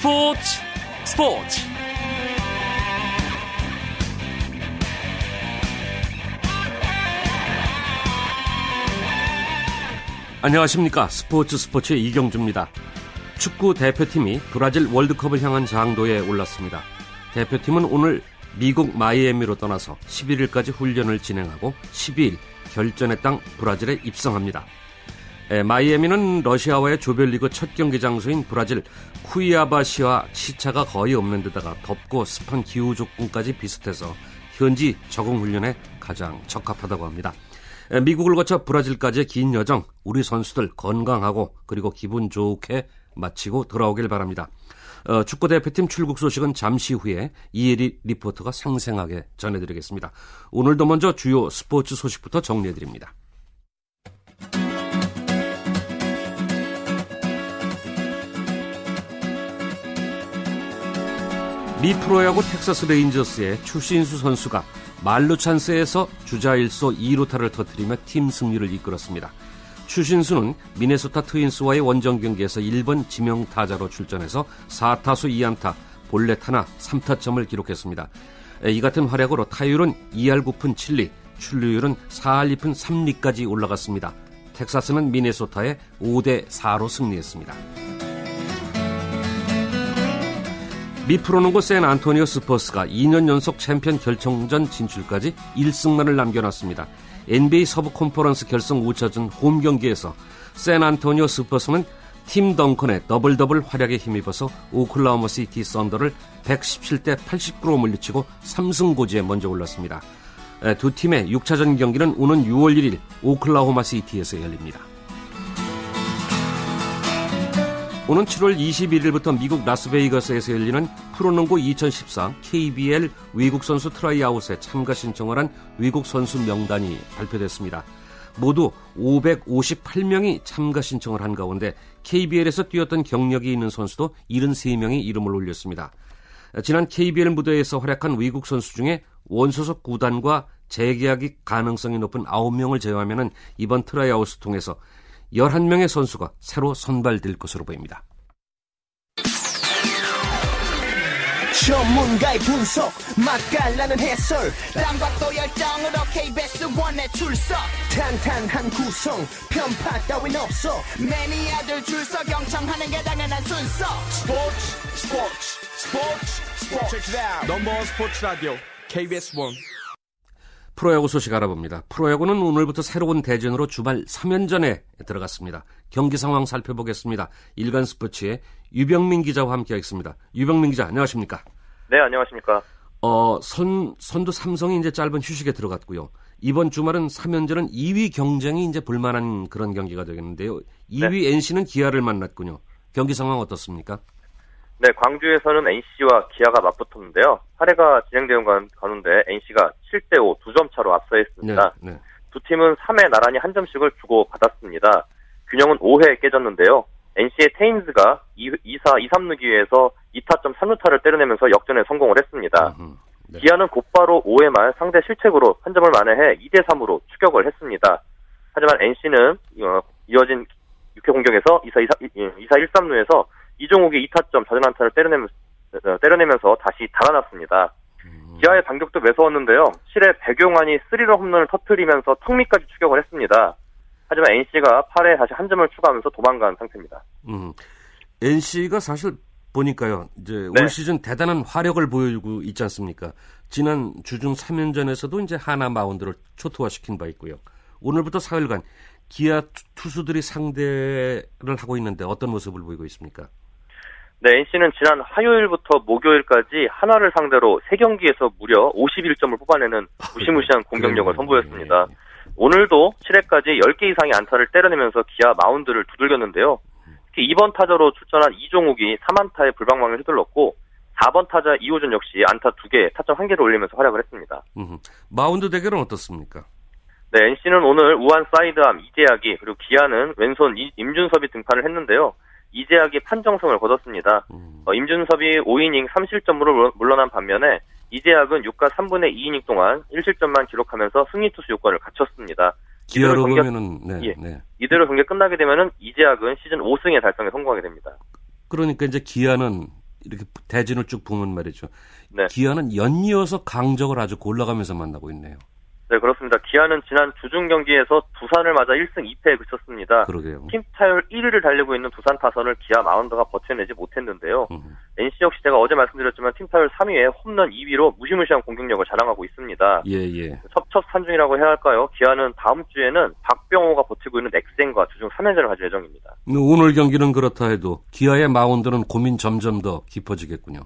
스포츠 스포츠 안녕하십니까 스포츠 스포츠의 이경주입니다. 축구 대표팀이 브라질 월드컵을 향한 장도에 올랐습니다. 대표팀은 오늘 미국 마이애미로 떠나서 11일까지 훈련을 진행하고 12일 결전의 땅 브라질에 입성합니다. 에, 마이애미는 러시아와의 조별리그 첫 경기 장소인 브라질 쿠이아바시와 시차가 거의 없는 데다가 덥고 습한 기후 조건까지 비슷해서 현지 적응 훈련에 가장 적합하다고 합니다. 미국을 거쳐 브라질까지의 긴 여정 우리 선수들 건강하고 그리고 기분 좋게 마치고 돌아오길 바랍니다. 어, 축구 대표팀 출국 소식은 잠시 후에 이혜리 리포터가 생생하게 전해드리겠습니다. 오늘도 먼저 주요 스포츠 소식부터 정리해드립니다. 미 프로야구 텍사스 레인저스의 추신수 선수가 만루 찬스에서 주자 일소 2루타를 터뜨리며 팀 승리를 이끌었습니다. 추신수는 미네소타 트윈스와의 원정 경기에서 1번 지명 타자로 출전해서 4타수 2안타, 볼넷 하나 3타점을 기록했습니다. 이 같은 활약으로 타율은 2할 9푼 7리, 출루율은 4할 2푼 3리까지 올라갔습니다. 텍사스는 미네소타에 5대 4로 승리했습니다. 미 프로농구 샌 안토니오 스퍼스가 2년 연속 챔피언 결정전 진출까지 1승만을 남겨놨습니다. NBA 서부 컨퍼런스 결승 5차전 홈 경기에서 샌 안토니오 스퍼스는 팀 덩컨의 double double 활약에 힘입어서 오클라호마 시티 썬더를 117대 89로 물리치고 3승 고지에 먼저 올랐습니다. 두 팀의 6차전 경기는 오는 6월 1일 오클라호마 시티에서 열립니다. 오는 7월 21일부터 미국 라스베이거스에서 열리는 프로농구 2014 KBL 외국 선수 tryout에 참가 신청을 한 외국 선수 명단이 발표됐습니다. 모두 558명이 참가 신청을 한 가운데 KBL에서 뛰었던 경력이 있는 선수도 73명이 이름을 올렸습니다. 지난 KBL 무대에서 활약한 외국 선수 중에 원소속 구단과 재계약이 가능성이 높은 9명을 제외하면 이번 tryout을 통해서 11명의 선수가 새로 선발될 것으로 보입니다. 전문가의 분석 맛깔나는 해설 또 열정으로 KBS 원에 출석. 탄탄한 구성 편파 따윈 없어. 매니아들 줄서 경청하는 게 당연한 순서. 스포츠 스포츠 스포츠 스포츠. 넘버원 스포츠 라디오 KBS 원 프로야구 소식 알아봅니다. 프로야구는 오늘부터 새로운 대전으로 주말 3연전에 들어갔습니다. 경기 상황 살펴보겠습니다. 일간 스포츠의 유병민 기자와 함께하겠습니다. 유병민 기자, 안녕하십니까? 네, 안녕하십니까? 어, 선, 선두 삼성이 이제 짧은 휴식에 들어갔고요. 이번 주말은 3연전은 2위 경쟁이 이제 볼만한 그런 경기가 되겠는데요. 2위 네. NC는 기아를 만났군요. 경기 상황 어떻습니까? 네, 광주에서는 NC와 기아가 맞붙었는데요. 8회가 진행되는 가운데 NC가 7대5 두 점 차로 앞서 있습니다. 네, 네. 두 팀은 3회 나란히 한 점씩을 주고 받았습니다. 균형은 5회에 깨졌는데요. NC의 테임즈가 2, 2사 2, 3루기에서 2타점 3루타를 때려내면서 역전에 성공을 했습니다. 네. 기아는 곧바로 5회 말 상대 실책으로 한 점을 만회해 2대 3으로 추격을 했습니다. 하지만 NC는 어, 이어진 6회 공격에서 2사 2사, 2사 1, 3루에서 이종욱이 2타점 자전안타를 때려내면서, 어, 때려내면서 다시 달아났습니다. 음. 기아의 반격도 매서웠는데요. 7회 백용환이 3런 홈런을 터트리면서 턱밑까지 추격을 했습니다. 하지만 NC가 8회 다시 한 점을 추가하면서 도망간 상태입니다. 음, NC가 사실 보니까요. 이제 네. 올 시즌 대단한 화력을 보여주고 있지 않습니까? 지난 주중 3연전에서도 이제 하나 마운드를 초토화시킨 바 있고요. 오늘부터 사흘간 기아 투수들이 상대를 하고 있는데 어떤 모습을 보이고 있습니까? 네, NC는 지난 화요일부터 목요일까지 하나를 상대로 3경기에서 무려 51점을 뽑아내는 무시무시한 공격력을 선보였습니다. 오늘도 7회까지 10개 이상의 안타를 때려내면서 기아 마운드를 두들겼는데요. 특히 2번 타자로 출전한 이종욱이 3안타의 불방망이를 휘둘렀고 4번 타자 이호준 역시 안타 2개, 타점 1개를 올리면서 활약을 했습니다. 음흠. 마운드 대결은 어떻습니까? 네, NC는 오늘 우완 sidearm 이재학이 그리고 기아는 왼손 임준섭이 등판을 했는데요. 이재학이 판정승을 거뒀습니다. 음. 어, 임준섭이 5이닝 3실점으로 물러난 반면에 이재학은 6과 3분의 2이닝 동안 1실점만 기록하면서 승리 투수 요건을 갖췄습니다. 기아로 보면은 네, 예, 네. 이대로 경기 끝나게 되면은 이재학은 시즌 5승의 달성에 성공하게 됩니다. 그러니까 이제 기아는 이렇게 대진을 쭉 보면 말이죠. 네. 기아는 연이어서 강적을 아주 골라가면서 만나고 있네요. 네, 그렇습니다. 기아는 지난 주중 경기에서 두산을 맞아 1승 2패에 그쳤습니다. 그러게요. 팀 타율 1위를 달리고 있는 두산 타선을 기아 마운드가 버텨내지 못했는데요. 음. NC 역시 제가 어제 말씀드렸지만 팀 타율 3위에 홈런 2위로 무시무시한 공격력을 자랑하고 있습니다. 예, 예. 첩첩산중이라고 해야 할까요? 기아는 다음 주에는 박병호가 버티고 있는 넥센과 주중 3연전을 가질 예정입니다. 오늘 경기는 그렇다 해도 기아의 마운드는 고민 점점 더 깊어지겠군요.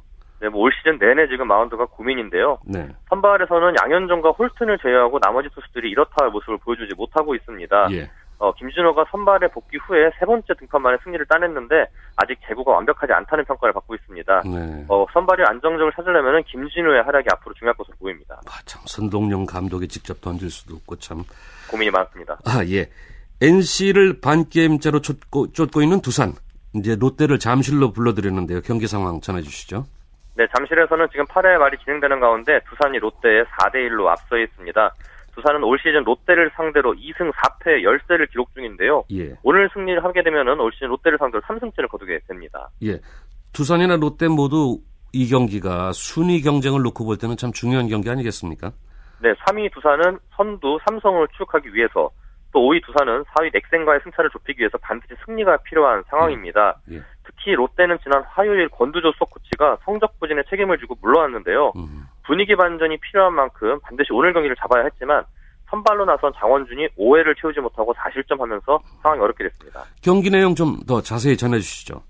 네, 뭐 올 시즌 내내 지금 마운드가 고민인데요. 네. 선발에서는 양현종과 홀튼을 제외하고 나머지 투수들이 이렇다 할 모습을 보여주지 못하고 있습니다. 예. 어, 김준호가 선발에 복귀 후에 세 번째 등판 만에 승리를 따냈는데 아직 제구가 완벽하지 않다는 평가를 받고 있습니다. 네. 어, 선발이 안정적을 찾으려면 김진호의 활약이 앞으로 중요할 것으로 보입니다. 아, 참 선동용 감독이 직접 던질 수도 없고 참 고민이 많습니다. 아 예. NC를 반 게임째로 쫓고, 쫓고 있는 두산. 이제 롯데를 잠실로 불러드렸는데요. 경기 상황 전해주시죠. 네, 잠실에서는 지금 8회 말이 진행되는 가운데 두산이 롯데에 4대 1로 앞서 있습니다. 두산은 올 시즌 롯데를 상대로 2승 4패 열세를 기록 중인데요. 예. 오늘 승리를 하게 되면은 올 시즌 롯데를 상대로 3승째를 거두게 됩니다. 예. 두산이나 롯데 모두 이 경기가 순위 경쟁을 놓고 볼 때는 참 중요한 경기 아니겠습니까? 네, 3위 두산은 선두 삼성을 추격하기 위해서 또 5위 두산은 4위 넥센과의 승차를 좁히기 위해서 반드시 승리가 필요한 상황입니다. 예. 예. 특히 롯데는 지난 화요일 권두조 속 코치가 성적 부진에 책임을 지고 물러났는데요. 음. 분위기 반전이 필요한 만큼 반드시 오늘 경기를 잡아야 했지만 선발로 나선 장원준이 5회를 채우지 못하고 4실점 하면서 상황이 어렵게 됐습니다. 경기 내용 좀 더 자세히 전해주시죠.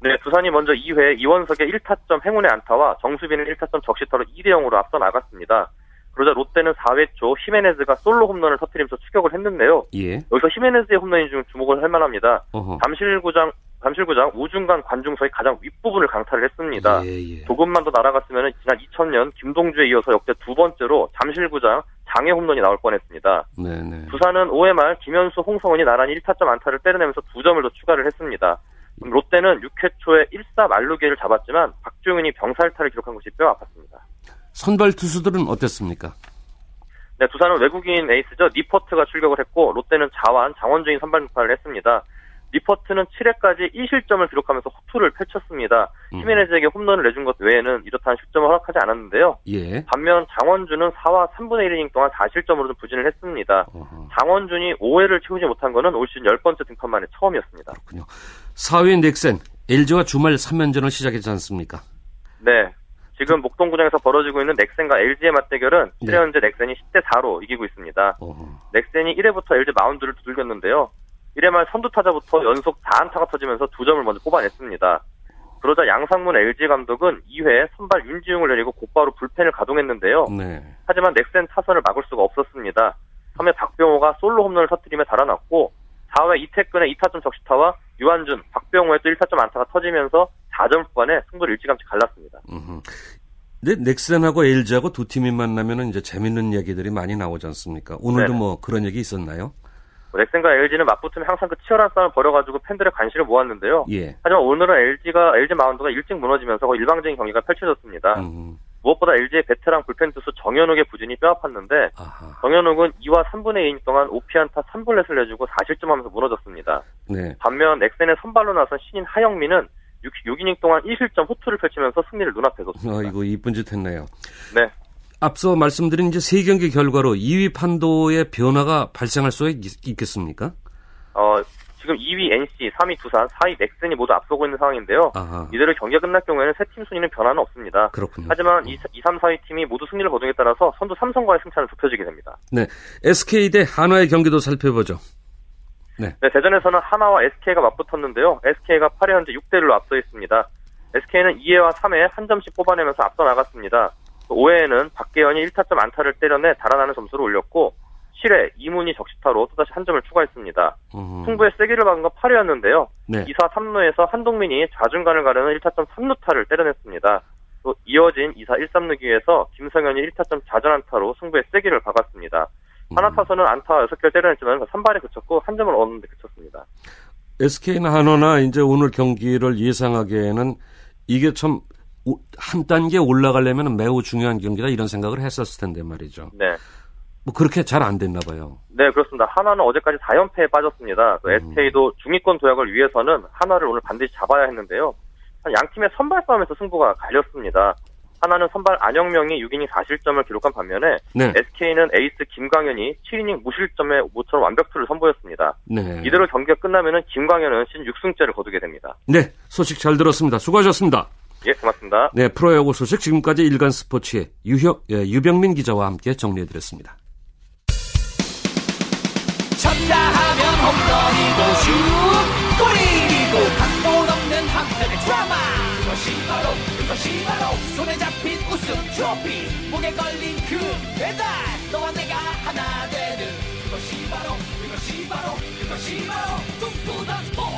네, 두산이 먼저 2회 이원석의 1타점 행운의 안타와 정수빈의 1타점 적시타로 2대 0으로 앞서 나갔습니다. 그러자 롯데는 4회 초 히메네즈가 솔로 홈런을 터뜨리면서 추격을 했는데요. 예. 여기서 히메네즈의 홈런이 좀 주목을 할 만합니다. 잠실구장 잠실구장 우중간 관중석의 가장 윗부분을 강타를 했습니다. 예, 예. 조금만 더 날아갔으면 지난 2000년 김동주에 이어서 역대 두 번째로 잠실구장 장애 홈런이 나올 뻔했습니다. 네네. 네. 부산은 5회 말 김현수, 홍성원이 나란히 1타점 안타를 때려내면서 두 점을 더 추가를 했습니다. 롯데는 6회 초에 1사 말루게를 잡았지만 박주영이 병살타를 기록한 것이 뼈 아팠습니다. 선발 투수들은 어땠습니까? 네, 두산은 외국인 에이스죠. 니퍼트가 출격을 했고 롯데는 자완, 장원주인 선발 역할을 했습니다. 리퍼트는 7회까지 2실점을 기록하면서 호투를 펼쳤습니다. 음. 히메네즈에게 홈런을 내준 것 외에는 이렇다는 실점을 허락하지 않았는데요. 예. 반면 장원준은 4와 3분의 1이닝 동안 4실점으로 좀 부진을 했습니다. 어허. 장원준이 5회를 채우지 못한 것은 올 시즌 10번째 등판 만에 처음이었습니다. 그렇군요. 4위 넥센, LG와 주말 3연전을 시작했지 않습니까? 네. 지금 목동구장에서 벌어지고 있는 넥센과 LG의 맞대결은 네. 현재 넥센이 10대 4로 이기고 있습니다. 어허. 넥센이 1회부터 LG 마운드를 두들겼는데요. 1회 말 선두 타자부터 연속 4안타가 터지면서 두 점을 먼저 뽑아냈습니다. 그러자 양상문 LG 감독은 2회 선발 윤지웅을 내리고 곧바로 불펜을 가동했는데요. 네. 하지만 넥센 타선을 막을 수가 없었습니다. 3회 박병호가 솔로 홈런을 터뜨리며 달아났고 4회 이태근의 2타점 적시타와 유한준, 박병호의 또 1타점 안타가 터지면서 4점 후반에 승부를 일찌감치 갈랐습니다. 근데 넥센하고 LG하고 두 팀이 만나면 이제 재밌는 얘기들이 많이 나오지 않습니까? 오늘도 네뭐 그런 얘기 있었나요? 넥센과 LG는 맞붙으면 항상 그 치열한 싸움을 벌여가지고 팬들의 관심을 모았는데요. 예. 하지만 오늘은 LG가 LG 마운드가 일찍 무너지면서 일방적인 경기가 펼쳐졌습니다. 음. 무엇보다 LG의 베테랑 불펜 투수 정현욱의 부진이 뼈아팠는데 아하. 정현욱은 2와 3분의 2인 동안 오피안타 3분렛을 내주고 4실점하면서 무너졌습니다. 네. 반면 넥센의 선발로 나선 신인 하영민은 6, 이닝 동안 1실점 호투를 펼치면서 승리를 눈앞에 뒀습니다. 아, 이거 이쁜 짓 했네요. 네. 앞서 말씀드린 이제 세 경기 결과로 2위 판도의 변화가 발생할 수 있, 겠습니까 어, 지금 2위 NC, 3위 두산, 4위 넥센이 모두 앞서고 있는 상황인데요. 아하. 이대로 경기가 끝날 경우에는 세 팀 순위는 변화는 없습니다. 그렇군요. 하지만 2, 2, 3, 4위 팀이 모두 승리를 거두에 따라서 선두 삼성과의 승차는 좁혀지게 됩니다. 네, SK 대 한화의 경기도 살펴보죠. 네. 네, 대전에서는 한화와 SK가 맞붙었는데요. SK가 8회 현재 6대 1로 앞서 있습니다. SK는 2회와 3회 한 점씩 뽑아내면서 앞서 나갔습니다. 5회에는 박계현이 1타점 안타를 때려내 달아나는 점수를 올렸고 7회 이문희 적시타로 또다시 한 점을 추가했습니다. 음. 승부의 세기를 막은 건 8회였는데요. 네. 2사 3루에서 한동민이 좌중간을 가르는 1타점 3루타를 때려냈습니다. 또 이어진 2사 1, 3루기에서 김성현이 1타점 좌전안타로 승부의 세기를 박았습니다. 음. 하나 타선은 안타 6개를 때려냈지만 3발에 그쳤고 한 점을 얻는데 그쳤습니다. SK나 한화나 이제 오늘 경기를 예상하기에는 이게 참 한 단계 올라가려면 매우 중요한 경기다 이런 생각을 했었을 텐데 말이죠. 네. 뭐 그렇게 잘 안 됐나 봐요. 네, 그렇습니다. 하나는 어제까지 4연패에 빠졌습니다. 음. SK도 중위권 도약을 위해서는 하나를 오늘 반드시 잡아야 했는데요. 양 팀의 선발 싸움에서 승부가 갈렸습니다. 하나는 선발 안영명이 6이닝 4실점을 기록한 반면에 네. SK는 에이스 김광현이 7이닝 무실점에 모처럼 완벽투를 선보였습니다. 네. 이대로 경기가 끝나면 김광현은 시즌 6승째를 거두게 됩니다. 네, 소식 잘 들었습니다. 수고하셨습니다. 예, 고맙습니다. 네, 프로야구 소식 지금까지 일간 스포츠의 유혁, 예, 유병민 기자와 함께 정리해드렸습니다. 쳤다 하면 홈런이고 슛 골이고 각본 없는 한편의 드라마 그것이 바로 그것이 바로. 손에 잡힌 우승 트로피 목에 걸린 그 배달. 너와 내가 하나 되는 그것이 바로 그것이 바로 그것이 바로. 꿈꾸던 스포츠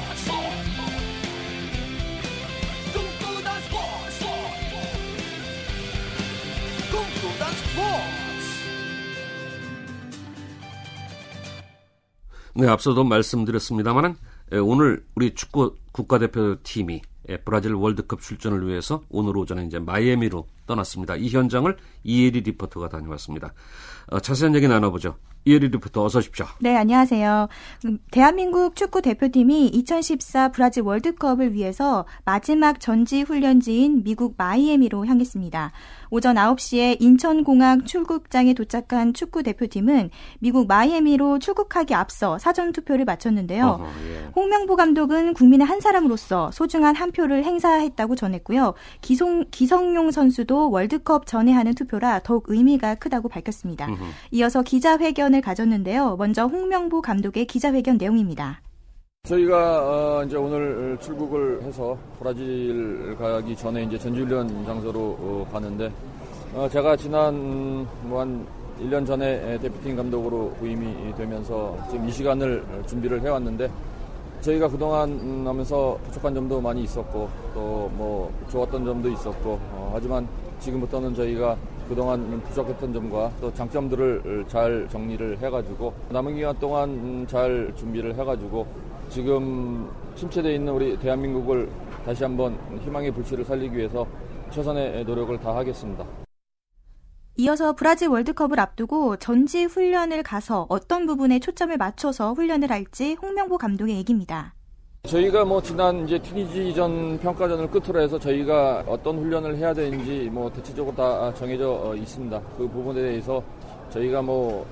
네, 앞서도 말씀드렸습니다만은 오늘 우리 축구 국가대표팀이 브라질 월드컵 출전을 위해서 오늘 오전에 이제 마이애미로 떠났습니다. 이 현장을 이혜리 리포터가 다녀왔습니다. 어, 자세한 얘기 나눠보죠. 이혜리 리포터 어서 오십시오. 네, 안녕하세요. 음, 대한민국 축구 대표팀이 2014 브라질 월드컵을 위해서 마지막 전지 훈련지인 미국 마이애미로 향했습니다. 오전 9시에 인천공항 출국장에 도착한 축구 대표팀은 미국 마이애미로 출국하기 앞서 사전 투표를 마쳤는데요. 어허, 예. 홍명보 감독은 국민의 한 사람으로서 소중한 한 표를 행사했다고 전했고요. 기성, 기성용 선수도 월드컵 전에 하는 투표라 더욱 의미가 크다고 밝혔습니다. 으흠. 이어서 기자회견을 가졌는데요. 먼저 홍명보 감독의 기자회견 내용입니다. 저희가 어 이제 오늘 출국을 해서 브라질 가기 전에 이제 전지훈련 장소로 어 가는데 어 제가 지난 뭐한 1년 전에 대표팀 감독으로 부임이 되면서 지금 이 시간을 준비를 해왔는데 저희가 그동안 음, 하면서 부족한 점도 많이 있었고 또 뭐 좋았던 점도 있었고 어 하지만 지금부터는 저희가 그동안 부족했던 점과 또 장점들을 잘 정리를 해가지고 남은 기간 동안 음, 잘 준비를 해가지고 지금 침체되어 있는 우리 대한민국을 다시 한번 희망의 불씨를 살리기 위해서 최선의 노력을 다하겠습니다. 이어서 브라질 월드컵을 앞두고 전지 훈련을 가서 어떤 부분에 초점을 맞춰서 훈련을 할지 홍명보 감독의 얘기입니다. 저희가 뭐 지난 이제 튀니지전 평가전을 끝으로 해서 저희가 어떤 훈련을 해야 되는지 뭐 대체적으로 다 정해져 있습니다. 그 부분에 대해서 저희가 뭐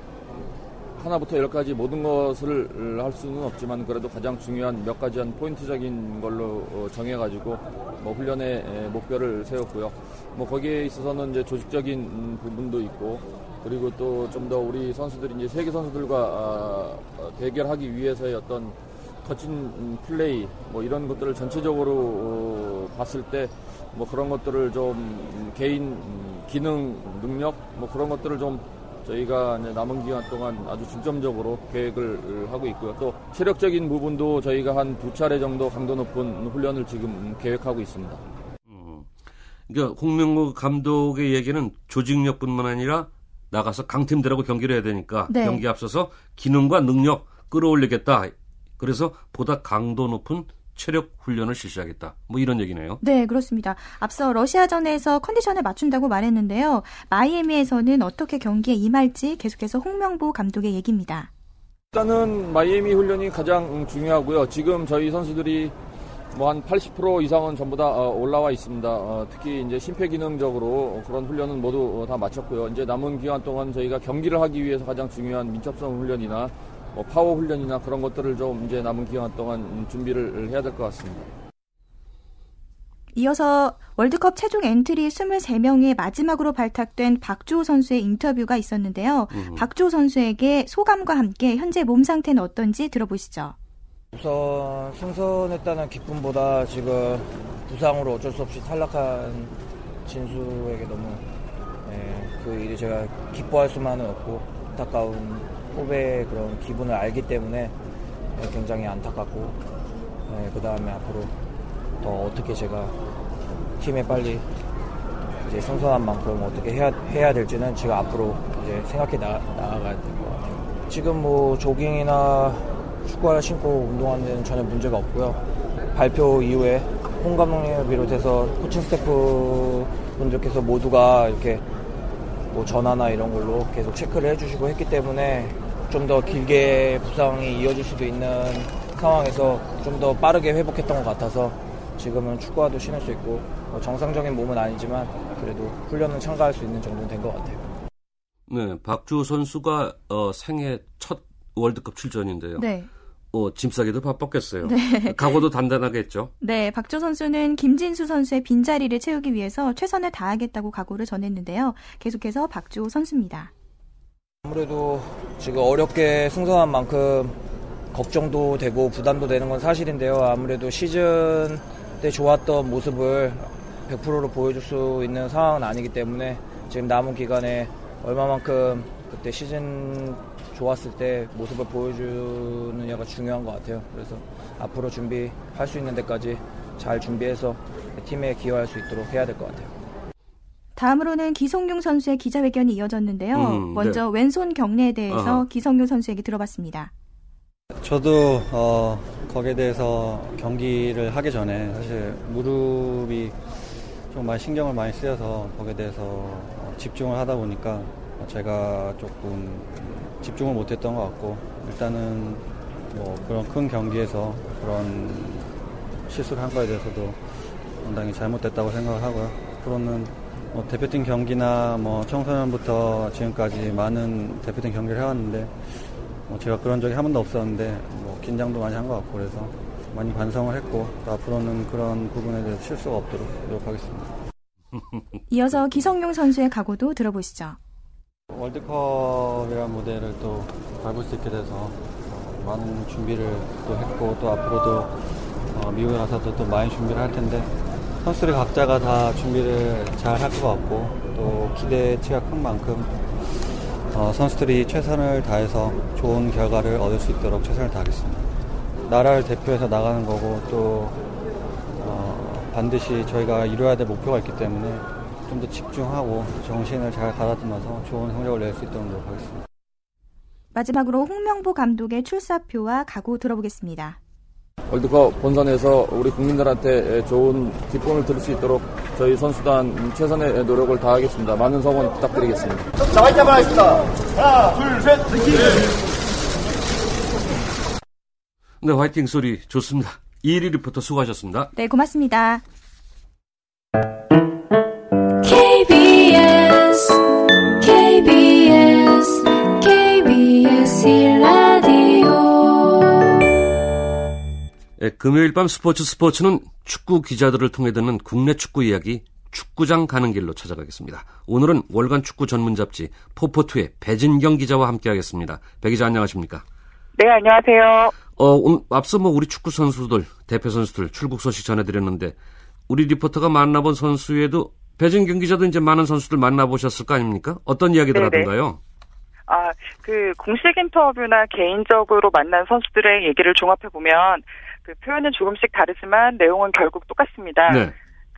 하나부터 열까지 모든 것을 할 수는 없지만 그래도 가장 중요한 몇 가지 한 포인트적인 걸로 어, 정해가지고 뭐 훈련의 목표를 세웠고요. 뭐 거기에 있어서는 이제 조직적인 부분도 있고 그리고 또 좀 더 우리 선수들이 이제 세계 선수들과 아, 대결하기 위해서의 어떤 거친 플레이 뭐 이런 것들을 전체적으로 어, 봤을 때 뭐 그런 것들을 좀 개인 기능 능력 뭐 그런 것들을 좀 저희가 남은 기간 동안 아주 중점적으로 계획을 하고 있고요. 또 체력적인 부분도 저희가 한 두 차례 정도 강도 높은 훈련을 지금 계획하고 있습니다. 음, 그러니까 홍명구 감독의 얘기는 조직력뿐만 아니라 나가서 강팀들하고 경기를 해야 되니까 네. 경기 앞서서 기능과 능력 끌어올리겠다. 그래서 보다 강도 높은 체력 훈련을 실시하겠다. 뭐 이런 얘기네요. 네, 그렇습니다. 앞서 러시아전에서 컨디션을 맞춘다고 말했는데요. 마이애미에서는 어떻게 경기에 임할지 계속해서 홍명보 감독의 얘기입니다. 일단은 마이애미 훈련이 가장 중요하고요. 지금 저희 선수들이 뭐 한 80% 이상은 전부 다 어, 올라와 있습니다. 어, 특히 이제 심폐기능적으로 그런 훈련은 모두 다 마쳤고요. 이제 남은 기간 동안 저희가 경기를 하기 위해서 가장 중요한 민첩성 훈련이나 뭐 파워 훈련이나 그런 것들을 좀 이제 남은 기간 동안 준비를 해야 될 것 같습니다. 이어서 월드컵 최종 엔트리 23명의 마지막으로 발탁된 박주호 선수의 인터뷰가 있었는데요. 음. 박주호 선수에게 소감과 함께 현재 몸 상태는 어떤지 들어보시죠. 우선 승선했다는 기쁨보다 지금 부상으로 어쩔 수 없이 탈락한 진수에게 너무 네, 그 일이 제가 기뻐할 수만은 없고 안타까운 후배의 그런 기분을 알기 때문에 굉장히 안타깝고 네, 그 다음에 앞으로 더 어떻게 제가 팀에 빨리 이제 성선한 만큼 어떻게 해야, 해야 될지는 제가 앞으로 이제 생각해 나, 나아가야 될 것 같아요. 지금 뭐 조깅이나 축구화를 신고 운동하는 데는 전혀 문제가 없고요. 발표 이후에 홍 감독님을 비롯해서 코칭 스태프 분들께서 모두가 이렇게 뭐 전화나 이런 걸로 계속 체크를 해주시고 했기 때문에 좀 더 길게 부상이 이어질 수도 있는 상황에서 좀 더 빠르게 회복했던 것 같아서 지금은 축구화도 신을 수 있고 뭐 정상적인 몸은 아니지만 그래도 훈련은 참가할 수 있는 정도는 된 것 같아요. 네, 박주호 선수가 어, 생애 첫 월드컵 출전인데요. 네. 어, 짐 싸기도 바빴겠어요. 네. 각오도 단단하겠죠. 네, 박조 선수는 김진수 선수의 빈자리를 채우기 위해서 최선을 다하겠다고 각오를 전했는데요. 계속해서 박주호 선수입니다. 아무래도 지금 어렵게 승선한 만큼 걱정도 되고 부담도 되는 건 사실인데요. 아무래도 시즌 때 좋았던 모습을 100%로 보여줄 수 있는 상황은 아니기 때문에 지금 남은 기간에 얼마만큼 그때 시즌 좋았을 때 모습을 보여주느냐가 중요한 것 같아요. 그래서 앞으로 준비할 수 있는 데까지 잘 준비해서 팀에 기여할 수 있도록 해야 될 것 같아요. 다음으로는 기성용 선수의 기자회견이 이어졌는데요. 음, 먼저 네. 왼손 경례에 대해서 어허. 기성용 선수에게 들어봤습니다. 저도 어, 거기에 대해서 경기를 하기 전에 사실 무릎이 좀 많이 신경을 많이 쓰여서 거기에 대해서 어, 집중을 하다 보니까 제가 조금 집중을 못했던 것 같고 일단은 뭐 그런 큰 경기에서 그런 실수를 한 거에 대해서도 상당히 잘못됐다고 생각을 하고요. 앞으로는 뭐 대표팀 경기나 뭐 청소년부터 지금까지 많은 대표팀 경기를 해왔는데 뭐 제가 그런 적이 한 번도 없었는데 뭐 긴장도 많이 한 것 같고 그래서 많이 반성을 했고 앞으로는 그런 부분에 대해서 실수가 없도록 노력하겠습니다. 이어서 기성용 선수의 각오도 들어보시죠. 월드컵이라는 무대를 또 밟을 수 있게 돼서 어, 많은 준비를 또 했고 또 앞으로도 어, 미국에 가서도 또 많이 준비를 할 텐데 선수들 각자가 다 준비를 잘 할 것 같고 또 기대치가 큰 만큼 어, 선수들이 최선을 다해서 좋은 결과를 얻을 수 있도록 최선을 다하겠습니다. 나라를 대표해서 나가는 거고 또 어, 반드시 저희가 이루어야 될 목표가 있기 때문에 좀 더 집중하고 정신을 잘 가다듬어서 좋은 성적을 낼 수 있도록 노력하겠습니다. 마지막으로 홍명보 감독의 출사표와 각오 들어보겠습니다. 월드컵 본선에서 우리 국민들한테 좋은 기쁨을 들을 수 있도록 저희 선수단 최선의 노력을 다하겠습니다. 많은 성원 부탁드리겠습니다. 자, 화이팅 한번 하겠습니다. 하나, 둘, 셋, 화이팅! 네, 화이팅 소리 좋습니다. 이혜리 리포터 수고하셨습니다. 네, 고맙습니다. 예, 금요일 밤 스포츠 스포츠는 축구 기자들을 통해 듣는 국내 축구 이야기 축구장 가는 길로 찾아가겠습니다. 오늘은 월간 축구 전문 잡지 포포투의 배진경 기자와 함께하겠습니다. 배 기자 안녕하십니까? 네 안녕하세요. 어 앞서 뭐 우리 축구 선수들 대표 선수들 출국 소식 전해드렸는데 우리 리포터가 만나본 선수 에도 배진경 기자도 이제 많은 선수들 만나보셨을 거 아닙니까? 어떤 이야기들 네네. 하던가요? 아, 그 공식 인터뷰나 개인적으로 만난 선수들의 얘기를 종합해 보면 그 표현은 조금씩 다르지만 내용은 결국 똑같습니다. 네.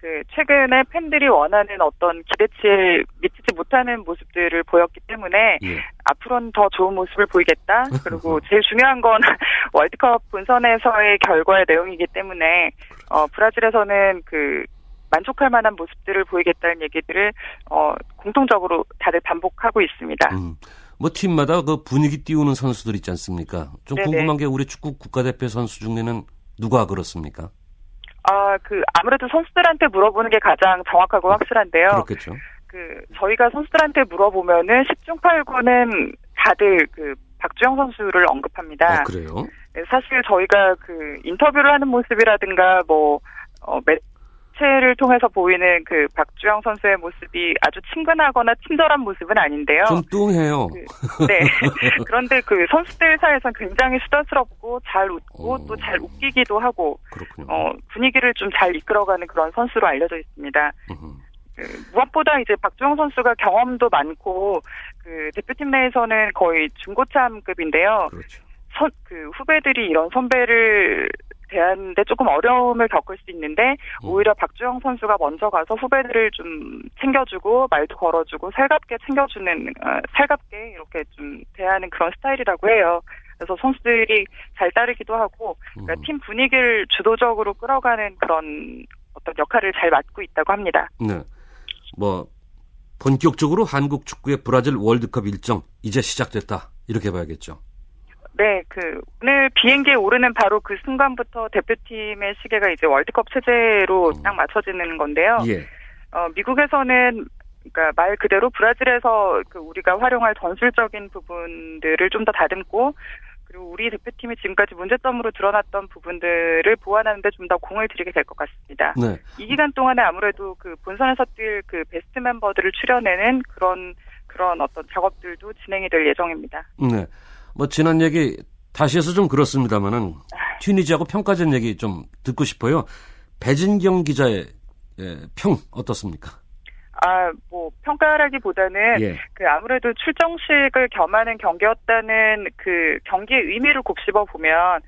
그 최근에 팬들이 원하는 어떤 기대치에 미치지 못하는 모습들을 보였기 때문에 예. 앞으로는 더 좋은 모습을 보이겠다. 그리고 제일 중요한 건 월드컵 본선에서의 결과의 내용이기 때문에 어 브라질에서는 그 만족할 만한 모습들을 보이겠다는 얘기들을 어 공통적으로 다들 반복하고 있습니다. 음. 뭐 팀마다 그 분위기 띄우는 선수들 있지 않습니까? 좀 네네. 궁금한 게 우리 축구 국가대표 선수 중에는 누가 그렇습니까? 아, 그 아무래도 선수들한테 물어보는 게 가장 정확하고 확실한데요. 그렇겠죠. 그 저희가 선수들한테 물어보면은 10중 8구는 다들 그 박주영 선수를 언급합니다. 아, 그래요? 네, 사실 저희가 그 인터뷰를 하는 모습이라든가 뭐 어, 매 체를 통해서 보이는 그 박주영 선수의 모습이 아주 친근하거나 친절한 모습은 아닌데요. 좀 뚱해요. 그, 네. 그런데 그 선수들 사이에서는 굉장히 수다스럽고 잘 웃고 어... 또잘 웃기기도 하고 그렇군요. 어, 분위기를 좀 잘 이끌어가는 그런 선수로 알려져 있습니다. 그, 무엇보다 이제 박주영 선수가 경험도 많고 그 대표팀 내에서는 거의 중고참급인데요. 그렇죠. 선, 그 후배들이 이런 선배를 대하는데 조금 어려움을 겪을 수 있는데 음. 오히려 박주영 선수가 먼저 가서 후배들을 좀 챙겨주고 말도 걸어주고 살갑게 챙겨주는 어, 살갑게 이렇게 좀 대하는 그런 스타일이라고 해요. 그래서 선수들이 잘 따르기도 하고 그러니까 음. 팀 분위기를 주도적으로 끌어가는 그런 어떤 역할을 잘 맡고 있다고 합니다. 네. 뭐 본격적으로 한국 축구의 브라질 월드컵 일정 이제 시작됐다 이렇게 봐야겠죠. 네, 그 오늘 비행기에 오르는 바로 그 순간부터 대표팀의 시계가 이제 월드컵 체제로 음. 딱 맞춰지는 건데요. 예. 어, 미국에서는 그러니까 말 그대로 브라질에서 그 우리가 활용할 전술적인 부분들을 좀 더 다듬고 그리고 우리 대표팀이 지금까지 문제점으로 드러났던 부분들을 보완하는데 좀 더 공을 들이게 될 것 같습니다. 네. 이 기간 동안에 아무래도 그 본선에서 뛸 그 베스트 멤버들을 추려내는 그런 그런 어떤 작업들도 진행이 될 예정입니다. 네. 뭐 지난 얘기 다시 해서 좀 그렇습니다만은 튀니지하고 평가전 얘기 좀 듣고 싶어요. 배진경 기자의 예, 평 어떻습니까? 아, 뭐, 평가라기보다는, 예. 그, 아무래도 출정식을 겸하는 경기였다는 그 경기의 의미를 곱씹어 보면,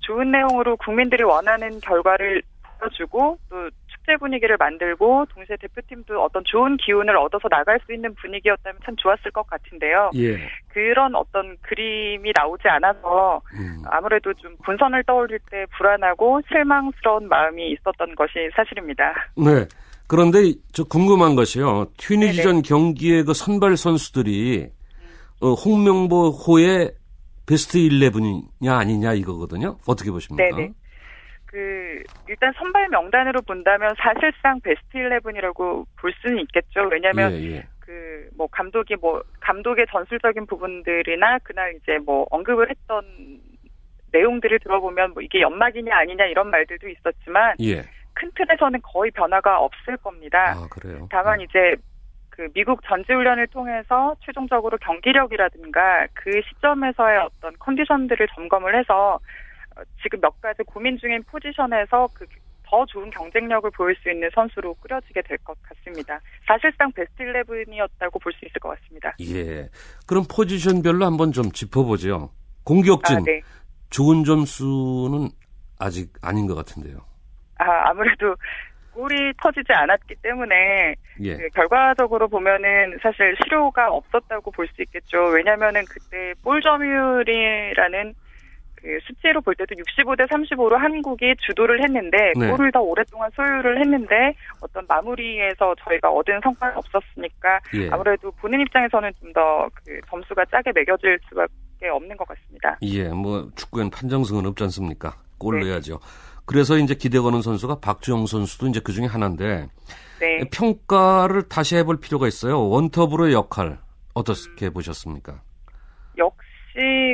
좋은 내용으로 국민들이 원하는 결과를 보여주고, 또 축제 분위기를 만들고, 동시에 대표팀도 어떤 좋은 기운을 얻어서 나갈 수 있는 분위기였다면 참 좋았을 것 같은데요. 예. 그런 어떤 그림이 나오지 않아서, 음. 아무래도 좀 본선을 떠올릴 때 불안하고 실망스러운 마음이 있었던 것이 사실입니다. 네. 그런데 저 궁금한 것이요. 튀니지전 경기의 그 선발 선수들이 어, 홍명보 호의 베스트 11이냐 아니냐 이거거든요. 어떻게 보십니까? 네네. 그 일단 선발 명단으로 본다면 사실상 베스트 11이라고 볼 수는 있겠죠. 왜냐하면 예, 예. 그뭐 감독이 뭐 감독의 전술적인 부분들이나 그날 이제 뭐 언급을 했던 내용들을 들어보면 뭐 이게 연막이냐 아니냐 이런 말들도 있었지만 예. 큰 틀에서는 거의 변화가 없을 겁니다. 아, 그래요? 다만 네. 이제 그 미국 전지훈련을 통해서 최종적으로 경기력이라든가 그 시점에서의 어떤 컨디션들을 점검을 해서 어, 지금 몇 가지 고민 중인 포지션에서 그 더 좋은 경쟁력을 보일 수 있는 선수로 꾸려지게 될 것 같습니다. 사실상 베스트 11이었다고 볼 수 있을 것 같습니다. 예. 그럼 포지션별로 한번 좀 짚어보죠. 공격진. 아, 네. 좋은 점수는 아직 아닌 것 같은데요. 아, 아무래도 골이 터지지 않았기 때문에 예. 그 결과적으로 보면은 사실 실효가 없었다고 볼 수 있겠죠. 왜냐면은 그때 볼 점유율이라는 그 수치로 볼 때도 65대 35로 한국이 주도를 했는데 네. 골을 더 오랫동안 소유를 했는데 어떤 마무리에서 저희가 얻은 성과가 없었으니까 예. 아무래도 보는 입장에서는 좀 더 그 점수가 짜게 매겨질 수밖에 없는 것 같습니다. 예, 뭐 축구엔 판정승은 없지 않습니까? 골 네. 넣어야죠. 그래서 이제 기대 거는 선수가 박주영 선수도 이제 그 중에 하나인데 네. 평가를 다시 해볼 필요가 있어요. 원톱으로의 역할 어떻게 음. 보셨습니까?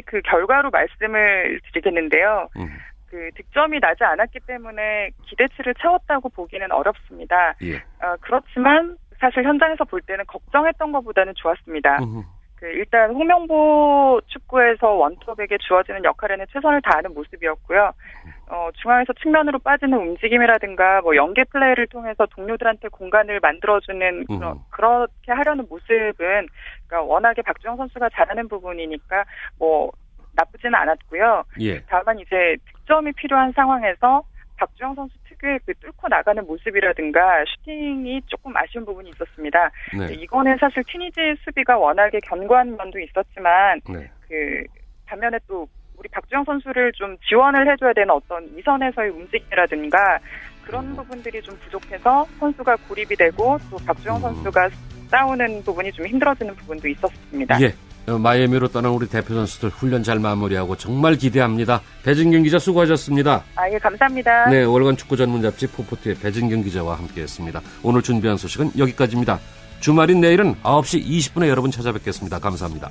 그 결과로 말씀을 드리겠는데요. 음. 그 득점이 나지 않았기 때문에 기대치를 채웠다고 보기는 어렵습니다. 예. 어, 그렇지만 사실 현장에서 볼 때는 걱정했던 것보다는 좋았습니다. 음흠. 그 일단 홍명보 축구에서 원톱에게 주어지는 역할에는 최선을 다하는 모습이었고요. 어, 중앙에서 측면으로 빠지는 움직임이라든가 뭐 연계 플레이를 통해서 동료들한테 공간을 만들어주는 음. 그런, 그렇게 하려는 모습은 그러니까 워낙에 박주영 선수가 잘하는 부분이니까 뭐 나쁘지는 않았고요. 예. 다만 이제 득점이 필요한 상황에서 박주영 선수 특유의 그 뚫고 나가는 모습이라든가 슈팅이 조금 아쉬운 부분이 있었습니다. 네. 이거는 사실 튀니지 수비가 워낙에 견고한 면도 있었지만 네. 그 반면에 또 우리 박주영 선수를 좀 지원을 해줘야 되는 어떤 이선에서의 움직임이라든가 그런 음. 부분들이 좀 부족해서 선수가 고립이 되고 또 박주영 음. 선수가 싸우는 부분이 좀 힘들어지는 부분도 있었습니다. 예. 어, 마이애미로 떠난 우리 대표 선수들 훈련 잘 마무리하고 정말 기대합니다. 배진경 기자 수고하셨습니다. 아, 예, 감사합니다. 네, 월간 축구 전문 잡지 포포트의 배진경 기자와 함께 했습니다. 오늘 준비한 소식은 여기까지입니다. 주말인 내일은 9시 20분에 여러분 찾아뵙겠습니다. 감사합니다.